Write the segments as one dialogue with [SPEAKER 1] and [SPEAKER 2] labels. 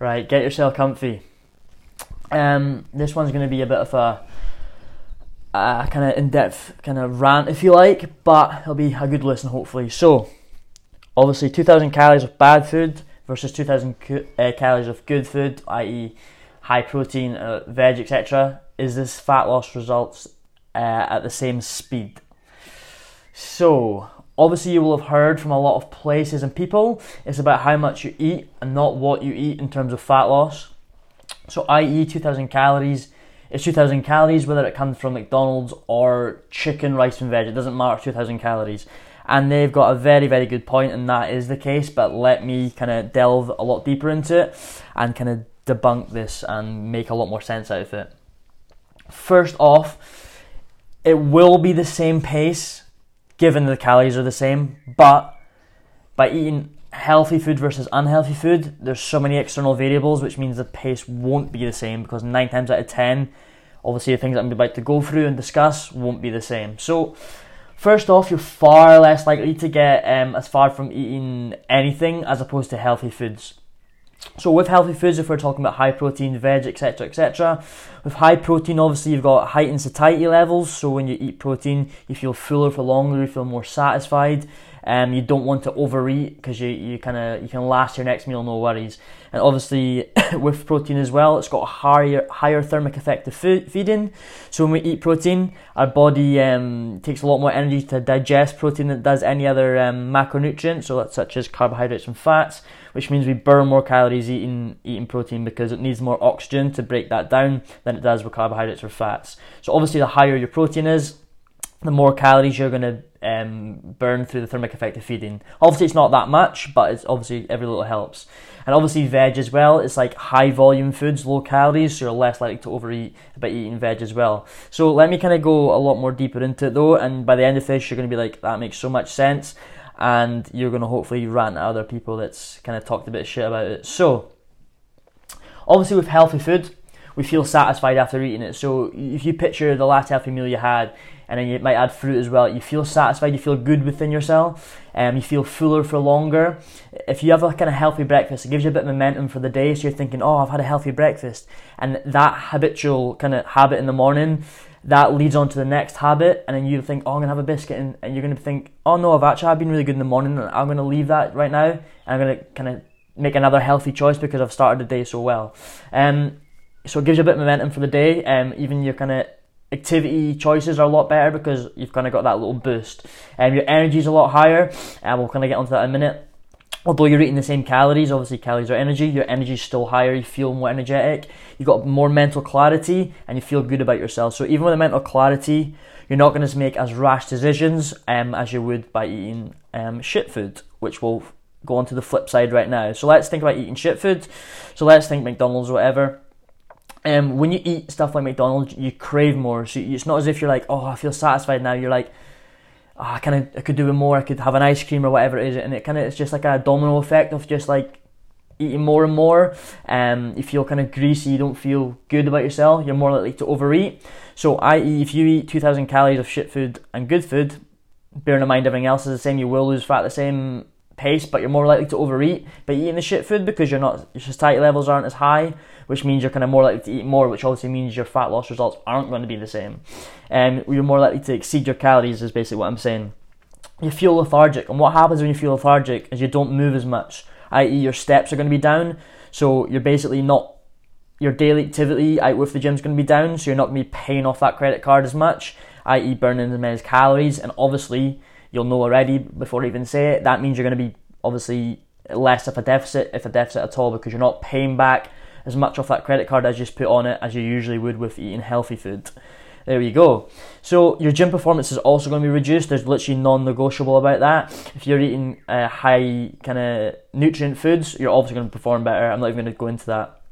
[SPEAKER 1] Right, get yourself comfy. Um, this one's going to be a bit of a, a kind of in-depth kind of rant, if you like, but it'll be a good listen, hopefully. So, obviously, 2,000 calories of bad food versus 2,000 uh, calories of good food, i.e., high protein, uh, veg, etc. Is this fat loss results uh, at the same speed? So, obviously, you will have heard from a lot of places and people it's about how much you eat and not what you eat in terms of fat loss. So, i.e., 2,000 calories is 2,000 calories, whether it comes from McDonald's or chicken, rice, and veg. It doesn't matter, 2,000 calories. And they've got a very, very good point, and that is the case. But let me kind of delve a lot deeper into it and kind of debunk this and make a lot more sense out of it. First off, it will be the same pace given the calories are the same, but by eating healthy food versus unhealthy food, there's so many external variables, which means the pace won't be the same because nine times out of ten, obviously the things that I'm about to go through and discuss won't be the same. So, first off, you're far less likely to get um, as far from eating anything as opposed to healthy foods. So with healthy foods, if we're talking about high protein, veg, etc., etc., with high protein, obviously you've got heightened satiety levels. So when you eat protein, you feel fuller for longer, you feel more satisfied. Um, you don't want to overeat because you, you kind of you can last your next meal no worries. And obviously with protein as well, it's got a higher higher thermic effect of food, feeding. So when we eat protein, our body um, takes a lot more energy to digest protein than it does any other um, macronutrient, so that's such as carbohydrates and fats which means we burn more calories eating eating protein because it needs more oxygen to break that down than it does with carbohydrates or fats. So obviously, the higher your protein is, the more calories you're going to um, burn through the thermic effect of feeding. Obviously, it's not that much, but it's obviously every little helps. And obviously, veg as well. It's like high volume foods, low calories, so you're less likely to overeat by eating veg as well. So let me kind of go a lot more deeper into it though. And by the end of this, you're going to be like, that makes so much sense and you're going to hopefully rant at other people that's kind of talked a bit of shit about it. So, obviously, with healthy food, we feel satisfied after eating it. So, if you picture the last healthy meal you had, and then you might add fruit as well, you feel satisfied, you feel good within yourself, and um, you feel fuller for longer. If you have a kind of healthy breakfast, it gives you a bit of momentum for the day. So, you're thinking, oh, I've had a healthy breakfast. And that habitual kind of habit in the morning that leads on to the next habit, and then you think, oh, I'm gonna have a biscuit, and, and you're gonna think, oh no, I've actually I've been really good in the morning, and I'm gonna leave that right now, and I'm gonna kind of make another healthy choice because I've started the day so well. Um, so it gives you a bit of momentum for the day. Um, even your kind of activity choices are a lot better because you've kind of got that little boost. Um, your energy is a lot higher, and we'll kind of get onto that in a minute although you're eating the same calories, obviously calories are energy, your energy is still higher, you feel more energetic, you've got more mental clarity, and you feel good about yourself. So even with the mental clarity, you're not going to make as rash decisions um, as you would by eating um, shit food, which will go on to the flip side right now. So let's think about eating shit food. So let's think McDonald's or whatever. Um, when you eat stuff like McDonald's, you crave more. So it's not as if you're like, oh, I feel satisfied now. You're like, oh, I kind of I could do with more. I could have an ice cream or whatever it is, and it kind of it's just like a domino effect of just like eating more and more. Um, you feel kind of greasy. You don't feel good about yourself. You're more likely to overeat. So, i.e., if you eat 2,000 calories of shit food and good food, bearing in mind everything else is the same, you will lose fat the same pace, but you're more likely to overeat by eating the shit food because you're not your satiety levels aren't as high, which means you're kind of more likely to eat more, which obviously means your fat loss results aren't going to be the same. And um, you're more likely to exceed your calories, is basically what I'm saying. You feel lethargic, and what happens when you feel lethargic is you don't move as much, i.e., your steps are going to be down, so you're basically not your daily activity out with the gym is going to be down, so you're not going to be paying off that credit card as much, i.e., burning as many calories, and obviously you'll know already before I even say it. That means you're going to be obviously less of a deficit, if a deficit at all, because you're not paying back as much off that credit card as you just put on it as you usually would with eating healthy food. There you go. So your gym performance is also going to be reduced. There's literally non-negotiable about that. If you're eating uh, high kind of nutrient foods, you're obviously going to perform better. I'm not even going to go into that.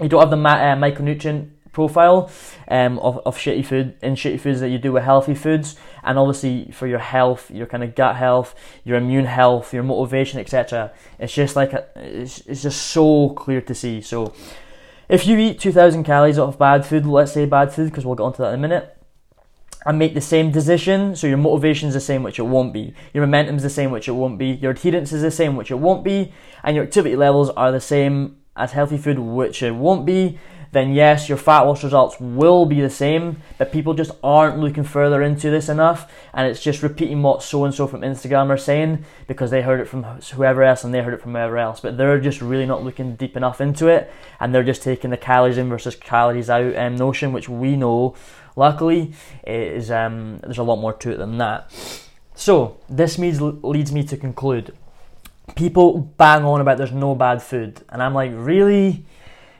[SPEAKER 1] You don't have the uh, micronutrient profile um, of, of shitty food and shitty foods that you do with healthy foods and obviously for your health your kind of gut health your immune health your motivation etc it's just like a, it's, it's just so clear to see. So if you eat 2000 calories of bad food let's say bad food because we'll get onto that in a minute and make the same decision so your motivation is the same which it won't be your momentum is the same which it won't be your adherence is the same which it won't be and your activity levels are the same as healthy food, which it won't be, then yes, your fat loss results will be the same, but people just aren't looking further into this enough, and it's just repeating what so and so from Instagram are saying because they heard it from whoever else and they heard it from whoever else, but they're just really not looking deep enough into it, and they're just taking the calories in versus calories out um, notion, which we know, luckily, is um, there's a lot more to it than that. So this means, leads me to conclude. People bang on about there's no bad food, and I'm like, really?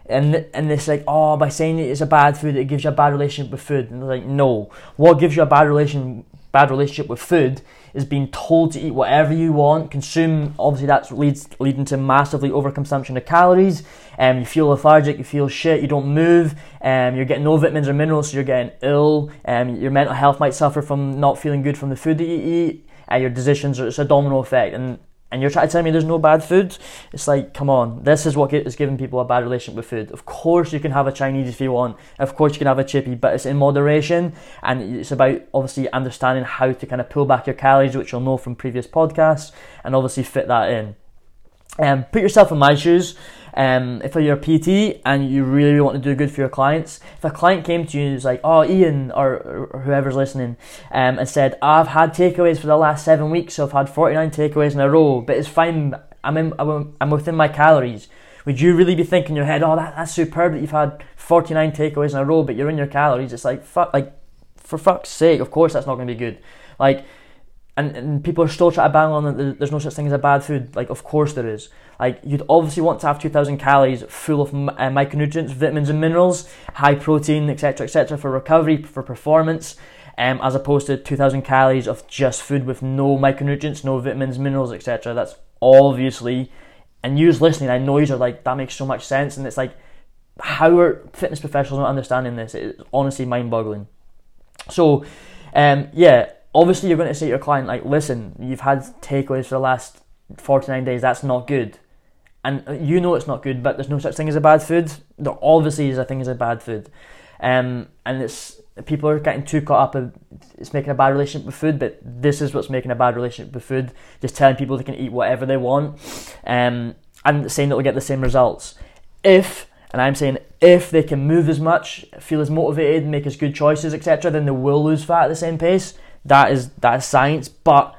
[SPEAKER 1] and and it's like oh by saying it's a bad food it gives you a bad relationship with food. And they're like no. What gives you a bad relation bad relationship with food is being told to eat whatever you want. Consume obviously that's leads leading to massively overconsumption of calories. And um, you feel lethargic you feel shit you don't move. Um, you're getting no vitamins or minerals so you're getting ill. Um, your mental health might suffer from not feeling good from the food that you eat. And your decisions it's a domino effect. And and you're trying to tell me there's no bad food. It's like, come on, this is what is giving people a bad relationship with food. Of course, you can have a Chinese if you want. Of course, you can have a chippy, but it's in moderation, and it's about obviously understanding how to kind of pull back your calories, which you'll know from previous podcasts, and obviously fit that in. Um, put yourself in my shoes. Um, if you're a PT and you really want to do good for your clients, if a client came to you and was like, "Oh, Ian," or, or whoever's listening, um, and said, "I've had takeaways for the last seven weeks, so I've had 49 takeaways in a row, but it's fine. I'm in, I'm within my calories." Would you really be thinking in your head, "Oh, that, that's superb that you've had 49 takeaways in a row, but you're in your calories"? It's like, fuck, like, for fuck's sake, of course that's not going to be good. Like, and, and people are still trying to bang on that there's no such thing as a bad food. Like, of course there is. Like you'd obviously want to have 2,000 calories full of uh, micronutrients, vitamins and minerals, high protein, etc., etc., for recovery, for performance, um, as opposed to 2,000 calories of just food with no micronutrients, no vitamins, minerals, etc. That's obviously, and you listening, I know you are like that makes so much sense, and it's like how are fitness professionals not understanding this? It's honestly mind-boggling. So, um, yeah, obviously you're going to say to your client like, listen, you've had takeaways for the last 49 days. That's not good and you know it's not good, but there's no such thing as a bad food. There obviously is a thing as a bad food, um, and it's people are getting too caught up it's making a bad relationship with food, but this is what's making a bad relationship with food. Just telling people they can eat whatever they want, um, and saying that they'll get the same results if. And I'm saying if they can move as much, feel as motivated, make as good choices, etc., then they will lose fat at the same pace. That is that is science, but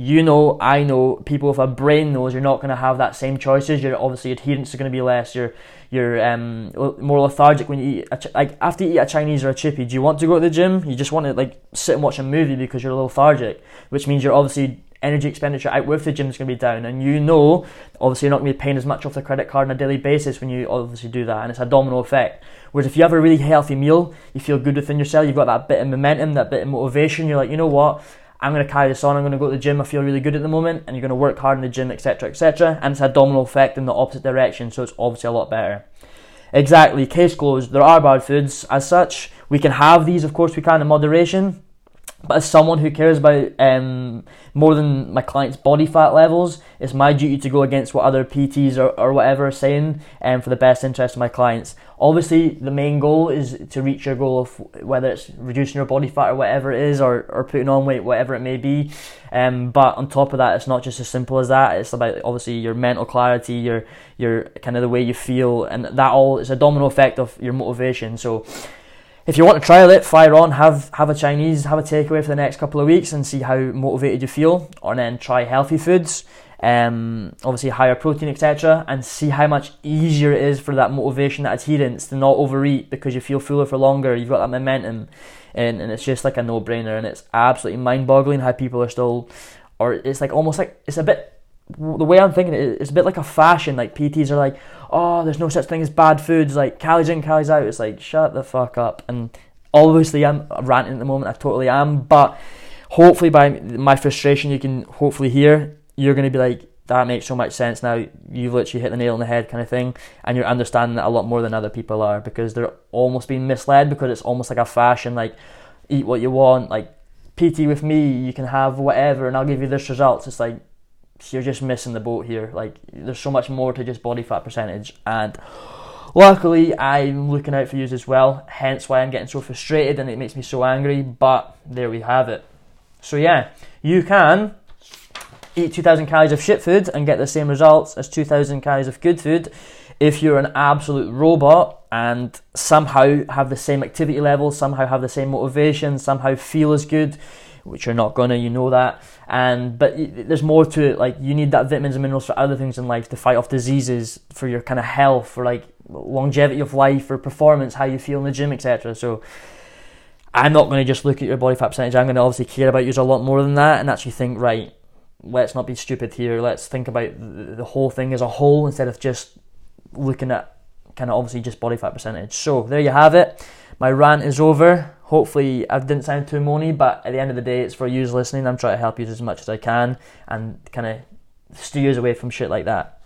[SPEAKER 1] you know, I know, people with a brain knows you're not going to have that same choices. Your obviously adherence is going to be less. You're you're um, more lethargic when you eat. Like after you eat a Chinese or a chippy, do you want to go to the gym? You just want to like sit and watch a movie because you're a lethargic, which means you're obviously energy expenditure out with the gym is going to be down, and you know, obviously you're not going to be paying as much off the credit card on a daily basis when you obviously do that, and it's a domino effect. Whereas if you have a really healthy meal, you feel good within yourself, you've got that bit of momentum, that bit of motivation. You're like, you know what? I'm going to carry this on, I'm going to go to the gym, I feel really good at the moment, and you're going to work hard in the gym, etc., etc. And it's a domino effect in the opposite direction, so it's obviously a lot better. Exactly, case closed. There are bad foods as such. We can have these, of course, we can in moderation, but as someone who cares about um, more than my client's body fat levels, it's my duty to go against what other PTs or, or whatever are saying um, for the best interest of my clients. Obviously, the main goal is to reach your goal of whether it's reducing your body fat or whatever it is, or, or putting on weight, whatever it may be. Um, but on top of that, it's not just as simple as that. It's about obviously your mental clarity, your your kind of the way you feel, and that all is a domino effect of your motivation. So if you want to trial it, fire on, have have a Chinese, have a takeaway for the next couple of weeks and see how motivated you feel, or then try healthy foods, um, obviously higher protein, etc., and see how much easier it is for that motivation, that adherence to not overeat because you feel fuller for longer, you've got that momentum, and, and it's just like a no brainer, and it's absolutely mind boggling how people are still, or it's like almost like it's a bit the way I'm thinking it, it's a bit like a fashion. Like PTs are like, oh, there's no such thing as bad foods. Like calories in, calories out. It's like shut the fuck up. And obviously, I'm ranting at the moment. I totally am. But hopefully, by my frustration, you can hopefully hear. You're going to be like, that makes so much sense now. You've literally hit the nail on the head, kind of thing, and you're understanding that a lot more than other people are because they're almost being misled because it's almost like a fashion. Like, eat what you want. Like PT with me, you can have whatever, and I'll give you this results. It's like you're just missing the boat here. Like there's so much more to just body fat percentage, and luckily I'm looking out for you as well. Hence why I'm getting so frustrated and it makes me so angry. But there we have it. So yeah, you can eat 2,000 calories of shit food and get the same results as 2,000 calories of good food If you're an absolute robot and somehow have the same activity level, somehow have the same motivation, somehow feel as good, which you're not gonna, you know that. And but there's more to it. Like you need that vitamins and minerals for other things in life to fight off diseases, for your kind of health, for like longevity of life, for performance, how you feel in the gym, etc. So I'm not going to just look at your body fat percentage. I'm going to obviously care about you a lot more than that, and actually think right. Let's not be stupid here. Let's think about the whole thing as a whole instead of just looking at kind of obviously just body fat percentage. So there you have it. My rant is over. Hopefully, I didn't sound too moany, but at the end of the day, it's for you listening. I'm trying to help you as much as I can and kind of steer you away from shit like that.